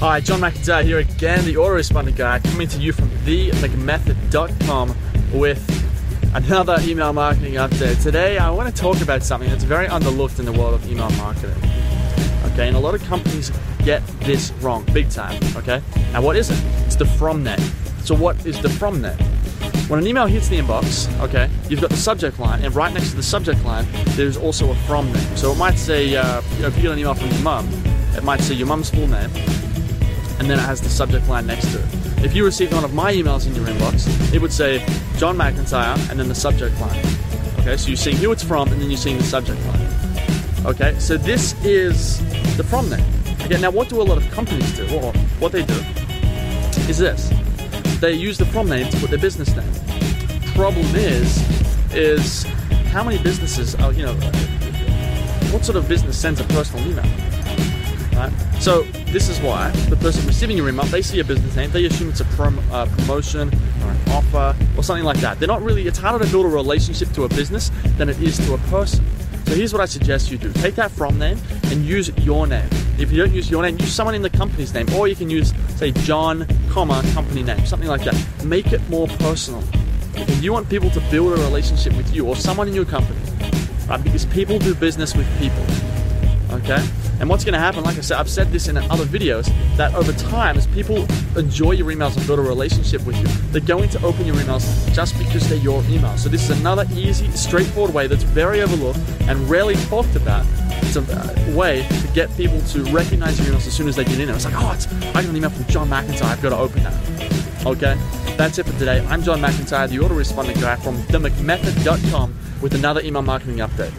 Hi, John McIntyre here again, the autoresponder guy, coming to you from themcmethod.com with another email marketing update. Today, I want to talk about something that's very underlooked in the world of email marketing. Okay, and a lot of companies get this wrong, big time. Okay, now what is it? It's the from name. So, what is the from name? When an email hits the inbox, okay, you've got the subject line, and right next to the subject line, there's also a from name. So it might say, uh, you know, if you get an email from your mum, it might say your mum's full name, and then it has the subject line next to it. If you received one of my emails in your inbox, it would say John McIntyre and then the subject line. Okay, so you're seeing who it's from and then you're seeing the subject line. Okay, so this is the from name. Okay, now what do a lot of companies do? Or what they do is this. They use the from name to put their business name. Problem is, is how many businesses are, you know, what sort of business sends a personal email? Right? So this is why the person receiving your email, they see a business name, they assume it's a prom, uh, promotion or an offer or something like that. They're not really. It's harder to build a relationship to a business than it is to a person. So here's what I suggest you do: take that from name and use your name. If you don't use your name, use someone in the company's name, or you can use, say, John, comma company name, something like that. Make it more personal. If you want people to build a relationship with you or someone in your company, right? Because people do business with people. Okay? And what's going to happen, like I said, I've said this in other videos, that over time, as people enjoy your emails and build a relationship with you, they're going to open your emails just because they're your emails. So this is another easy, straightforward way that's very overlooked and rarely talked about. It's a uh, way to get people to recognize your emails as soon as they get in. It's like, oh, it's, I got an email from John McIntyre. I've got to open that. Okay? That's it for today. I'm John McIntyre, the autoresponding guy from themcmethod.com with another email marketing update.